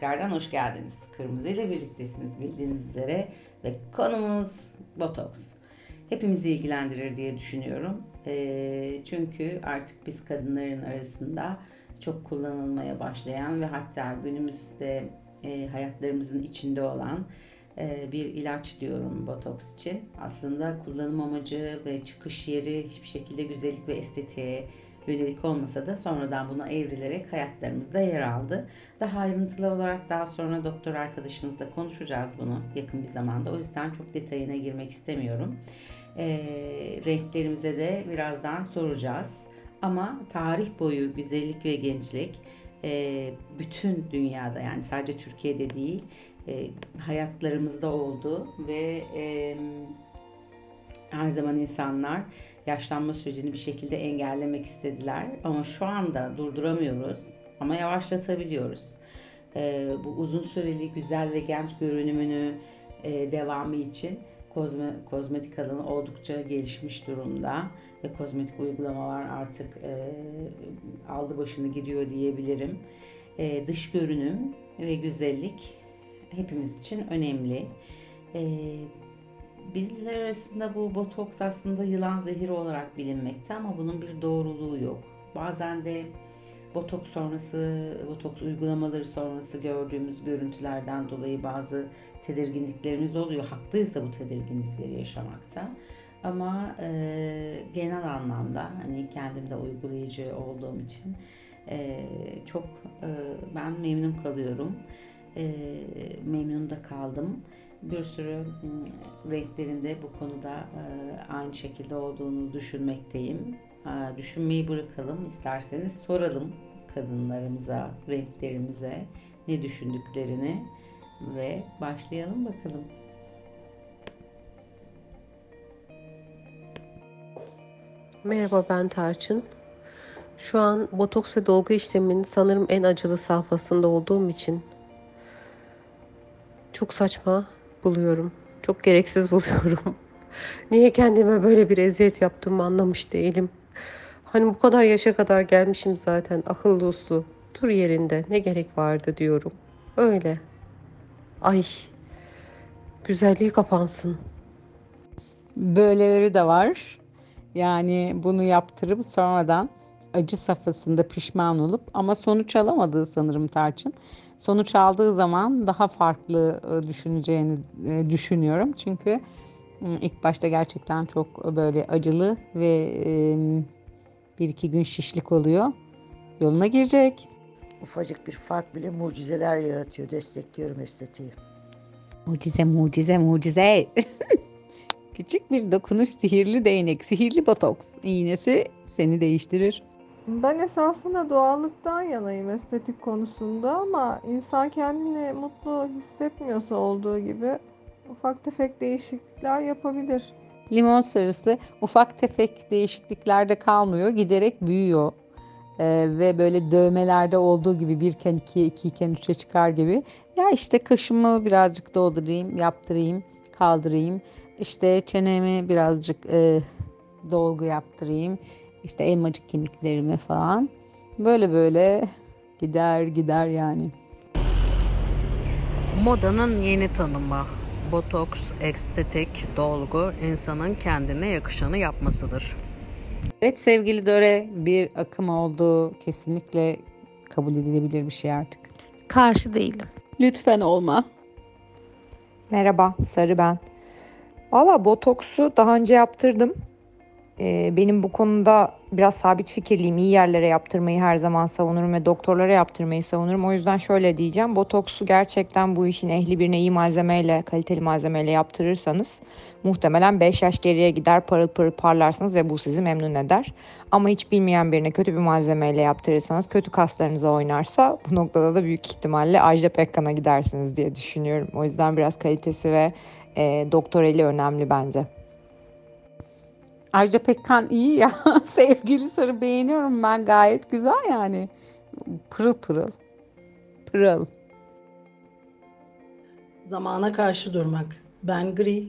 tekrardan hoş geldiniz. Kırmızı ile birliktesiniz bildiğiniz üzere ve konumuz botoks. Hepimizi ilgilendirir diye düşünüyorum. E, çünkü artık biz kadınların arasında çok kullanılmaya başlayan ve hatta günümüzde e, hayatlarımızın içinde olan e, bir ilaç diyorum botoks için. Aslında kullanım amacı ve çıkış yeri hiçbir şekilde güzellik ve estetiğe yönelik olmasa da sonradan buna evrilerek hayatlarımızda yer aldı. Daha ayrıntılı olarak daha sonra doktor arkadaşımızla konuşacağız bunu yakın bir zamanda. O yüzden çok detayına girmek istemiyorum. E, renklerimize de birazdan soracağız. Ama tarih boyu güzellik ve gençlik e, bütün dünyada yani sadece Türkiye'de değil e, hayatlarımızda oldu ve e, her zaman insanlar yaşlanma sürecini bir şekilde engellemek istediler. Ama şu anda durduramıyoruz ama yavaşlatabiliyoruz. E, bu uzun süreli güzel ve genç görünümünü e, devamı için kozme, kozmetik alanı oldukça gelişmiş durumda ve kozmetik uygulamalar artık e, aldı başını gidiyor diyebilirim. E, dış görünüm ve güzellik hepimiz için önemli. E, bizler arasında bu botoks aslında yılan zehiri olarak bilinmekte ama bunun bir doğruluğu yok. Bazen de botoks sonrası, botoks uygulamaları sonrası gördüğümüz görüntülerden dolayı bazı tedirginliklerimiz oluyor. Haklıyız da bu tedirginlikleri yaşamakta. Ama e, genel anlamda hani kendim de uygulayıcı olduğum için e, çok e, ben memnun kalıyorum. E, memnun da kaldım. Bir sürü renklerinde bu konuda e, aynı şekilde olduğunu düşünmekteyim. Düşünmeyi bırakalım isterseniz soralım kadınlarımıza, renklerimize ne düşündüklerini ve başlayalım bakalım. Merhaba ben Tarçın. Şu an botoks ve dolgu işleminin sanırım en acılı safhasında olduğum için çok saçma buluyorum. Çok gereksiz buluyorum. Niye kendime böyle bir eziyet yaptığımı anlamış değilim. Hani bu kadar yaşa kadar gelmişim zaten akıllı uslu. Dur yerinde ne gerek vardı diyorum. Öyle. Ay. Güzelliği kapansın. Böyleleri de var. Yani bunu yaptırıp sonradan acı safhasında pişman olup ama sonuç alamadığı sanırım Tarçın. Sonuç aldığı zaman daha farklı e, düşüneceğini e, düşünüyorum. Çünkü ilk başta gerçekten çok böyle acılı ve bir iki gün şişlik oluyor. Yoluna girecek. Ufacık bir fark bile mucizeler yaratıyor. Destekliyorum estetiği. Mucize, mucize, mucize. Küçük bir dokunuş sihirli değnek, sihirli botoks iğnesi seni değiştirir. Ben esasında doğallıktan yanayım estetik konusunda ama insan kendini mutlu hissetmiyorsa olduğu gibi ufak tefek değişiklikler yapabilir. Limon sarısı ufak tefek değişikliklerde kalmıyor, giderek büyüyor. Ee, ve böyle dövmelerde olduğu gibi birken ikiye, ikiyken üçe çıkar gibi. Ya işte kaşımı birazcık doldurayım, yaptırayım, kaldırayım. İşte çenemi birazcık e, dolgu yaptırayım. İşte elmacık kemiklerimi falan. Böyle böyle gider gider yani. Modanın yeni tanımı. Botoks, estetik, dolgu insanın kendine yakışanı yapmasıdır. Evet sevgili Döre bir akım olduğu kesinlikle kabul edilebilir bir şey artık. Karşı değilim. Lütfen olma. Merhaba, Sarı ben. Valla botoksu daha önce yaptırdım. Ee, benim bu konuda biraz sabit fikirliyim. İyi yerlere yaptırmayı her zaman savunurum ve doktorlara yaptırmayı savunurum. O yüzden şöyle diyeceğim. Botoksu gerçekten bu işin ehli birine iyi malzemeyle, kaliteli malzemeyle yaptırırsanız muhtemelen 5 yaş geriye gider, parıl parıl parlarsınız ve bu sizi memnun eder. Ama hiç bilmeyen birine kötü bir malzemeyle yaptırırsanız, kötü kaslarınıza oynarsa bu noktada da büyük ihtimalle Ajda Pekkan'a gidersiniz diye düşünüyorum. O yüzden biraz kalitesi ve e, doktor eli önemli bence. Ayrıca Pekkan iyi ya. Sevgili soru beğeniyorum ben gayet güzel yani. Pırıl pırıl. Pırıl. Zamana karşı durmak. Ben gri.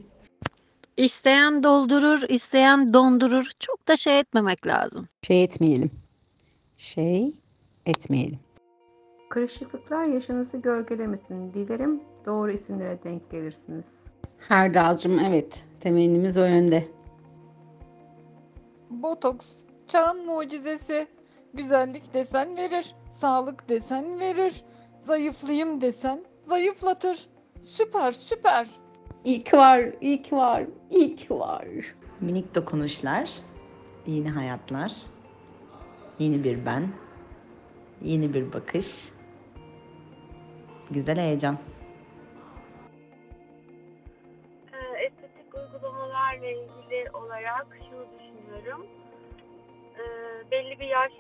İsteyen doldurur, isteyen dondurur. Çok da şey etmemek lazım. Şey etmeyelim. Şey etmeyelim. Karışıklıklar yaşınızı gölgelemesin. Dilerim doğru isimlere denk gelirsiniz. Herdalcığım evet temennimiz o yönde. Botoks çağın mucizesi. Güzellik desen verir, sağlık desen verir, zayıflayayım desen zayıflatır. Süper süper. İyi ki var, iyi ki var, iyi ki var. Minik dokunuşlar, yeni hayatlar, yeni bir ben, yeni bir bakış, güzel heyecan.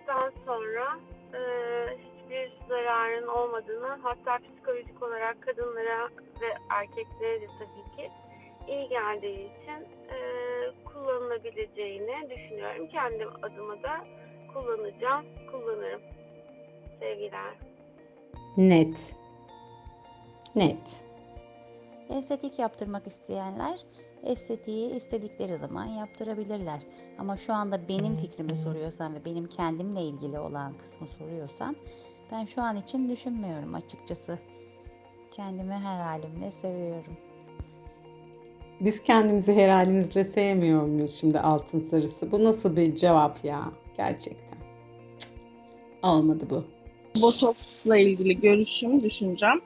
Yaştan sonra e, hiçbir zararın olmadığını hatta psikolojik olarak kadınlara ve erkeklere de tabii ki iyi geldiği için e, kullanılabileceğini düşünüyorum. Kendim adıma da kullanacağım, kullanırım. Sevgiler. Net. Net. Estetik yaptırmak isteyenler estetiği istedikleri zaman yaptırabilirler. Ama şu anda benim fikrimi soruyorsan ve benim kendimle ilgili olan kısmı soruyorsan ben şu an için düşünmüyorum açıkçası. Kendimi her halimle seviyorum. Biz kendimizi her halimizle sevmiyor muyuz şimdi altın sarısı? Bu nasıl bir cevap ya gerçekten? Cık, olmadı bu. Botoksla ilgili görüşüm, düşüncem.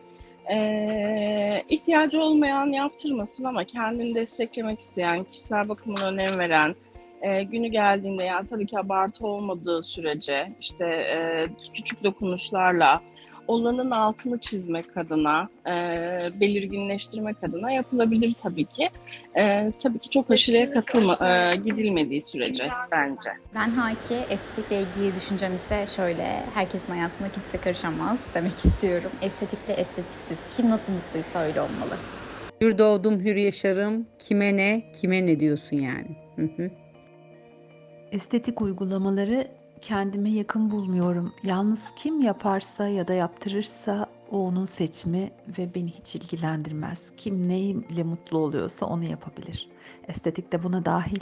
Ee, ihtiyacı olmayan yaptırmasın ama kendini desteklemek isteyen, kişisel bakımına önem veren, e, günü geldiğinde yani tabii ki abartı olmadığı sürece işte e, küçük dokunuşlarla olanın altını çizmek adına, e, belirginleştirmek adına yapılabilir tabii ki. E, tabii ki çok aşırıya katılma, e, gidilmediği sürece bence. Ben Haki, estetikle ilgili düşüncem ise şöyle, herkesin hayatına kimse karışamaz demek istiyorum. Estetikle estetiksiz, kim nasıl mutluysa öyle olmalı. Hür doğdum hür yaşarım. Kime ne, kime ne diyorsun yani? Hı hı. Estetik uygulamaları kendime yakın bulmuyorum. Yalnız kim yaparsa ya da yaptırırsa o onun seçimi ve beni hiç ilgilendirmez. Kim neyle mutlu oluyorsa onu yapabilir. Estetik de buna dahil.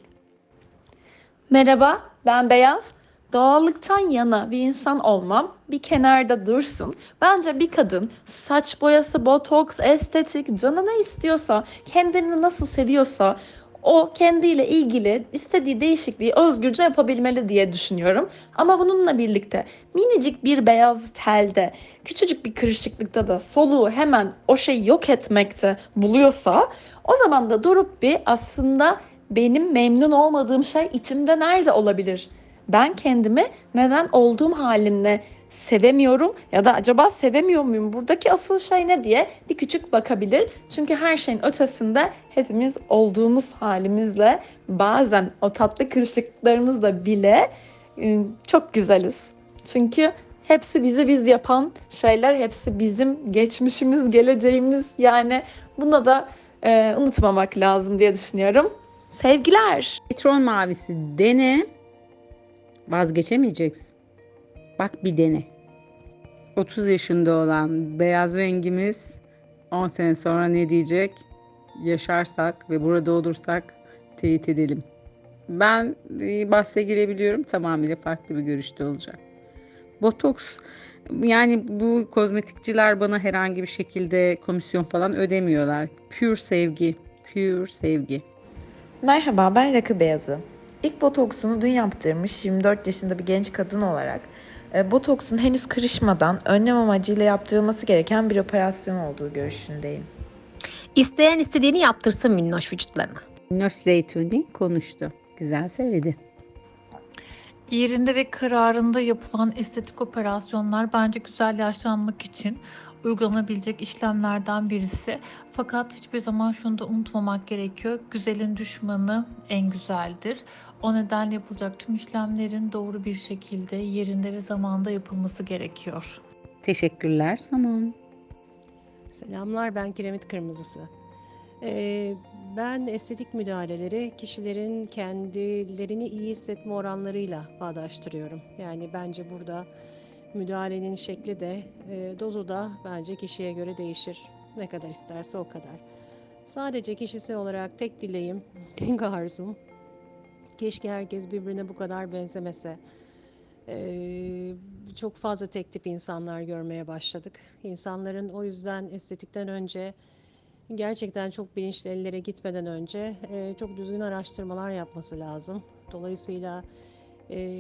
Merhaba, ben Beyaz. Doğallıktan yana bir insan olmam bir kenarda dursun. Bence bir kadın saç boyası, botoks, estetik, canı ne istiyorsa, kendini nasıl seviyorsa o kendiyle ilgili istediği değişikliği özgürce yapabilmeli diye düşünüyorum. Ama bununla birlikte minicik bir beyaz telde, küçücük bir kırışıklıkta da soluğu hemen o şeyi yok etmekte buluyorsa o zaman da durup bir aslında benim memnun olmadığım şey içimde nerede olabilir? Ben kendimi neden olduğum halimle sevemiyorum ya da acaba sevemiyor muyum? Buradaki asıl şey ne diye bir küçük bakabilir. Çünkü her şeyin ötesinde hepimiz olduğumuz halimizle bazen o tatlı kırışıklıklarımızla bile ıı, çok güzeliz. Çünkü hepsi bizi biz yapan şeyler, hepsi bizim geçmişimiz, geleceğimiz. Yani buna da e, unutmamak lazım diye düşünüyorum. Sevgiler. Petrol mavisi dene. Vazgeçemeyeceksin. Bak bir dene. 30 yaşında olan beyaz rengimiz 10 sene sonra ne diyecek? Yaşarsak ve burada olursak teyit edelim. Ben e, bahse girebiliyorum. Tamamıyla farklı bir görüşte olacak. Botoks yani bu kozmetikçiler bana herhangi bir şekilde komisyon falan ödemiyorlar. Pure sevgi. Pure sevgi. Merhaba ben Rakı Beyazı. İlk botoksunu dün yaptırmış 24 yaşında bir genç kadın olarak botoksun henüz kırışmadan önlem amacıyla yaptırılması gereken bir operasyon olduğu görüşündeyim. İsteyen istediğini yaptırsın minnoş vücutlarına. Minnoş Zeytuni konuştu. Güzel söyledi. Yerinde ve kararında yapılan estetik operasyonlar bence güzel yaşlanmak için uygulanabilecek işlemlerden birisi. Fakat hiçbir zaman şunu da unutmamak gerekiyor. Güzelin düşmanı en güzeldir. O nedenle yapılacak tüm işlemlerin doğru bir şekilde yerinde ve zamanda yapılması gerekiyor. Teşekkürler Somon. Selamlar ben Kiremit Kırmızısı. Ben estetik müdahaleleri kişilerin kendilerini iyi hissetme oranlarıyla bağdaştırıyorum. Yani bence burada müdahalenin şekli de dozu da bence kişiye göre değişir. Ne kadar isterse o kadar. Sadece kişisel olarak tek dileğim, tek arzum keşke herkes birbirine bu kadar benzemese. Ee, çok fazla tek tip insanlar görmeye başladık. İnsanların o yüzden estetikten önce gerçekten çok bilinçli ellere gitmeden önce e, çok düzgün araştırmalar yapması lazım. Dolayısıyla e,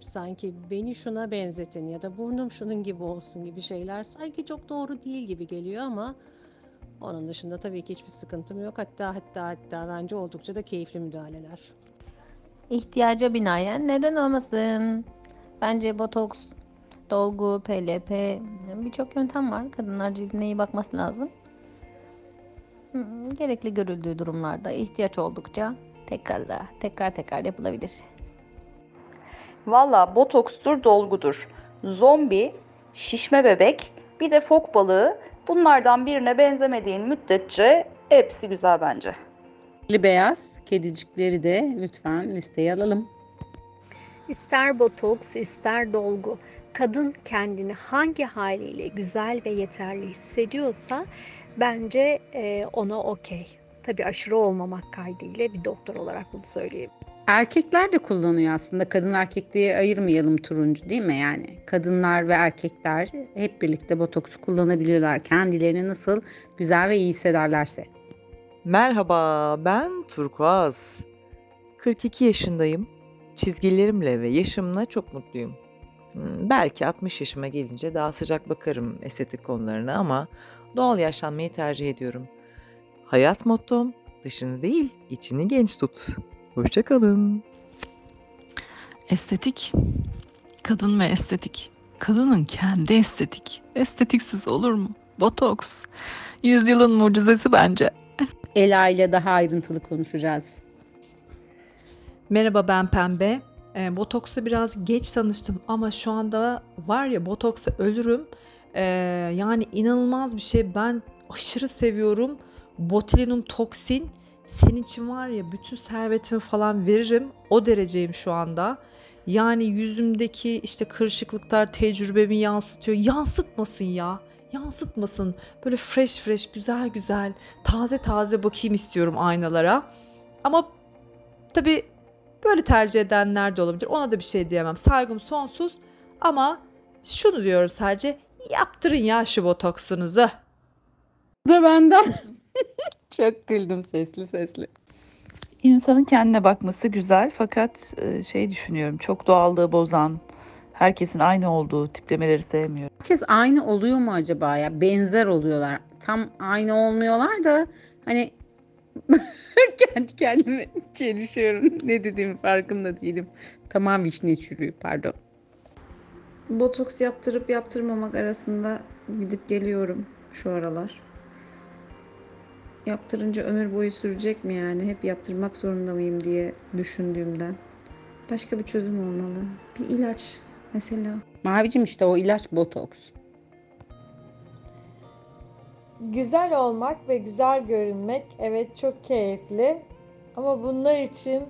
sanki beni şuna benzetin ya da burnum şunun gibi olsun gibi şeyler sanki çok doğru değil gibi geliyor ama onun dışında tabii ki hiçbir sıkıntım yok. Hatta hatta hatta bence oldukça da keyifli müdahaleler. İhtiyaca binaen neden olmasın? Bence botoks, dolgu, PLP birçok yöntem var. Kadınlar cildine iyi bakması lazım. Gerekli görüldüğü durumlarda ihtiyaç oldukça tekrar da tekrar tekrar yapılabilir. Valla botokstur, dolgudur. Zombi, şişme bebek, bir de fok balığı bunlardan birine benzemediğin müddetçe hepsi güzel bence. Li beyaz kedicikleri de lütfen listeye alalım. İster botoks, ister dolgu. Kadın kendini hangi haliyle güzel ve yeterli hissediyorsa bence e, ona okey. Tabii aşırı olmamak kaydıyla bir doktor olarak bunu söyleyeyim. Erkekler de kullanıyor aslında. Kadın erkek diye ayırmayalım turuncu değil mi yani? Kadınlar ve erkekler hep birlikte botoks kullanabiliyorlar. Kendilerini nasıl güzel ve iyi hissederlerse. Merhaba, ben Turkuaz. 42 yaşındayım. Çizgilerimle ve yaşımla çok mutluyum. Hmm, Belki 60 yaşıma gelince daha sıcak bakarım estetik konularına ama doğal yaşlanmayı tercih ediyorum. Hayat mottom dışını değil, içini genç tut. Hoşçakalın. Estetik. Kadın ve estetik. Kadının kendi estetik. Estetiksiz olur mu? Botoks. Yüzyılın mucizesi bence. Ela ile daha ayrıntılı konuşacağız. Merhaba ben Pembe. E, Botoks'a biraz geç tanıştım ama şu anda var ya Botoks'a ölürüm. E, yani inanılmaz bir şey. Ben aşırı seviyorum. Botulinum toksin. Senin için var ya bütün servetimi falan veririm. O dereceyim şu anda. Yani yüzümdeki işte kırışıklıklar tecrübemi yansıtıyor. Yansıtmasın ya. Yansıtmasın. Böyle fresh fresh, güzel güzel, taze taze bakayım istiyorum aynalara. Ama tabii Böyle tercih edenler de olabilir. Ona da bir şey diyemem. Saygım sonsuz ama şunu diyorum sadece yaptırın ya şu botoksunuzu. Da benden. Çok güldüm sesli sesli. İnsanın kendine bakması güzel fakat e, şey düşünüyorum çok doğallığı bozan, herkesin aynı olduğu tiplemeleri sevmiyorum. Herkes aynı oluyor mu acaba ya? Benzer oluyorlar. Tam aynı olmuyorlar da hani kendi kendime çelişiyorum. Ne dediğimi farkında değilim. Tamam vişne çürüğü pardon. Botoks yaptırıp yaptırmamak arasında gidip geliyorum şu aralar. Yaptırınca ömür boyu sürecek mi yani? Hep yaptırmak zorunda mıyım diye düşündüğümden. Başka bir çözüm olmalı. Bir ilaç mesela. Mavicim işte o ilaç botoks. Güzel olmak ve güzel görünmek evet çok keyifli. Ama bunlar için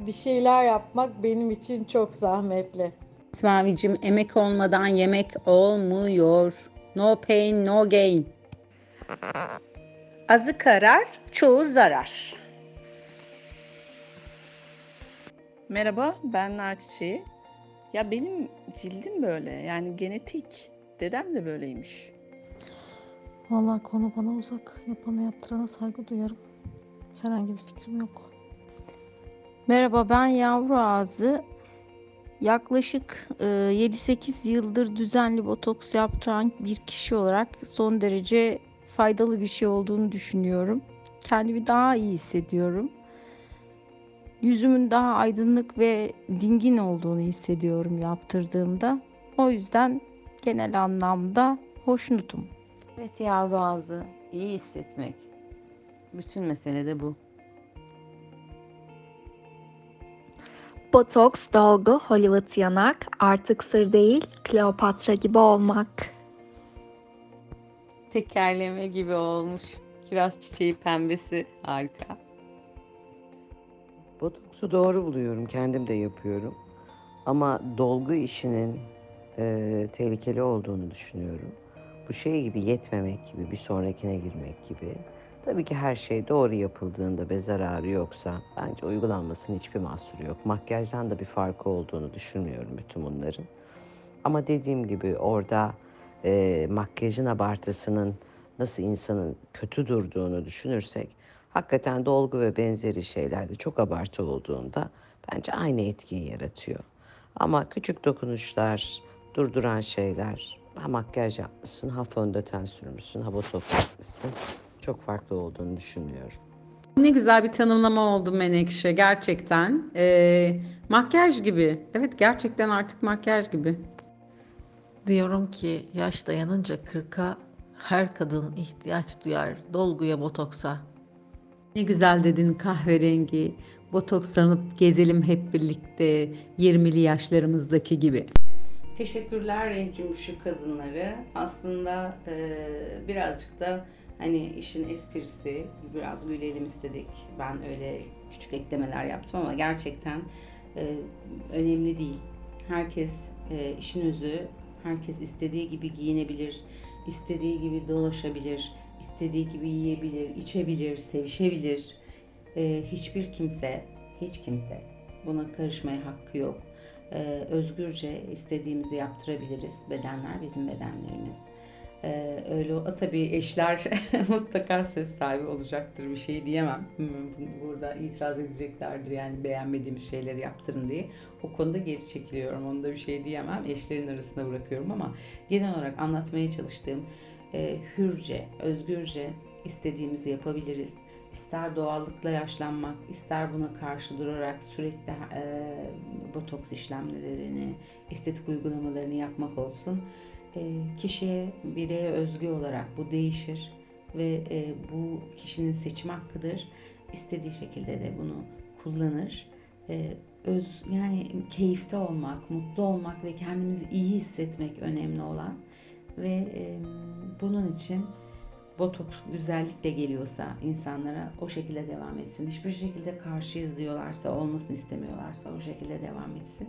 bir şeyler yapmak benim için çok zahmetli. Mavicim emek olmadan yemek olmuyor. No pain no gain. Azı karar, çoğu zarar. Merhaba, ben Nar Çiçeği. Ya benim cildim böyle, yani genetik. Dedem de böyleymiş. Vallahi konu bana uzak. Yapana yaptırana saygı duyarım. Herhangi bir fikrim yok. Merhaba ben Yavru Ağzı. Yaklaşık e, 7-8 yıldır düzenli botoks yaptıran bir kişi olarak son derece faydalı bir şey olduğunu düşünüyorum. Kendimi daha iyi hissediyorum. Yüzümün daha aydınlık ve dingin olduğunu hissediyorum yaptırdığımda. O yüzden genel anlamda hoşnutum. Evet yavru ağzı iyi hissetmek. Bütün mesele de bu. Botoks, dolgu, Hollywood yanak, artık sır değil, Kleopatra gibi olmak. Tekerleme gibi olmuş. Kiraz çiçeği pembesi harika. Botoksu doğru buluyorum. Kendim de yapıyorum. Ama dolgu işinin e, tehlikeli olduğunu düşünüyorum. Bu şey gibi yetmemek gibi, bir sonrakine girmek gibi. Tabii ki her şey doğru yapıldığında ve zararı yoksa bence uygulanmasının hiçbir mahsuru yok. Makyajdan da bir farkı olduğunu düşünmüyorum bütün bunların. Ama dediğim gibi orada e, makyajın abartısının nasıl insanın kötü durduğunu düşünürsek hakikaten dolgu ve benzeri şeylerde çok abartı olduğunda bence aynı etkiyi yaratıyor. Ama küçük dokunuşlar, durduran şeyler, ha makyaj yapmışsın, ha fondöten sürmüşsün, ha botoks yapmışsın çok farklı olduğunu düşünmüyorum. Ne güzel bir tanımlama oldu Menekşe gerçekten. Ee, makyaj gibi. Evet gerçekten artık makyaj gibi. Diyorum ki yaş dayanınca 40'a her kadın ihtiyaç duyar dolguya, botoksa. Ne güzel dedin kahverengi. Botokslanıp gezelim hep birlikte 20'li yaşlarımızdaki gibi. Teşekkürler renk cümbüşü kadınları. Aslında e, birazcık da hani işin esprisi biraz gülelim istedik. Ben öyle küçük eklemeler yaptım ama gerçekten e, önemli değil. Herkes e, işin özü, herkes istediği gibi giyinebilir, istediği gibi dolaşabilir, istediği gibi yiyebilir, içebilir, sevişebilir. E, hiçbir kimse, hiç kimse buna karışmaya hakkı yok. E, özgürce istediğimizi yaptırabiliriz. Bedenler bizim bedenlerimiz. Ee, öyle o tabii eşler mutlaka söz sahibi olacaktır bir şey diyemem. Hmm, Burada itiraz edeceklerdir yani beğenmediğimiz şeyleri yaptırın diye. O konuda geri çekiliyorum. Onda bir şey diyemem. Eşlerin arasında bırakıyorum ama genel olarak anlatmaya çalıştığım e, hürce, özgürce istediğimizi yapabiliriz. İster doğallıkla yaşlanmak, ister buna karşı durarak sürekli e, botoks işlemlerini, estetik uygulamalarını yapmak olsun e, kişiye, bireye özgü olarak bu değişir ve e, bu kişinin seçim hakkıdır. İstediği şekilde de bunu kullanır. E, öz yani keyifte olmak, mutlu olmak ve kendimizi iyi hissetmek önemli olan ve e, bunun için botoks güzellikle geliyorsa insanlara o şekilde devam etsin. Hiçbir şekilde karşıyız diyorlarsa, olmasını istemiyorlarsa o şekilde devam etsin.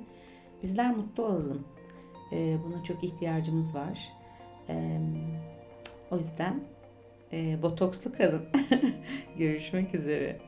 Bizler mutlu olalım. E, buna çok ihtiyacımız var. E, o yüzden e, botokslu kalın. Görüşmek üzere.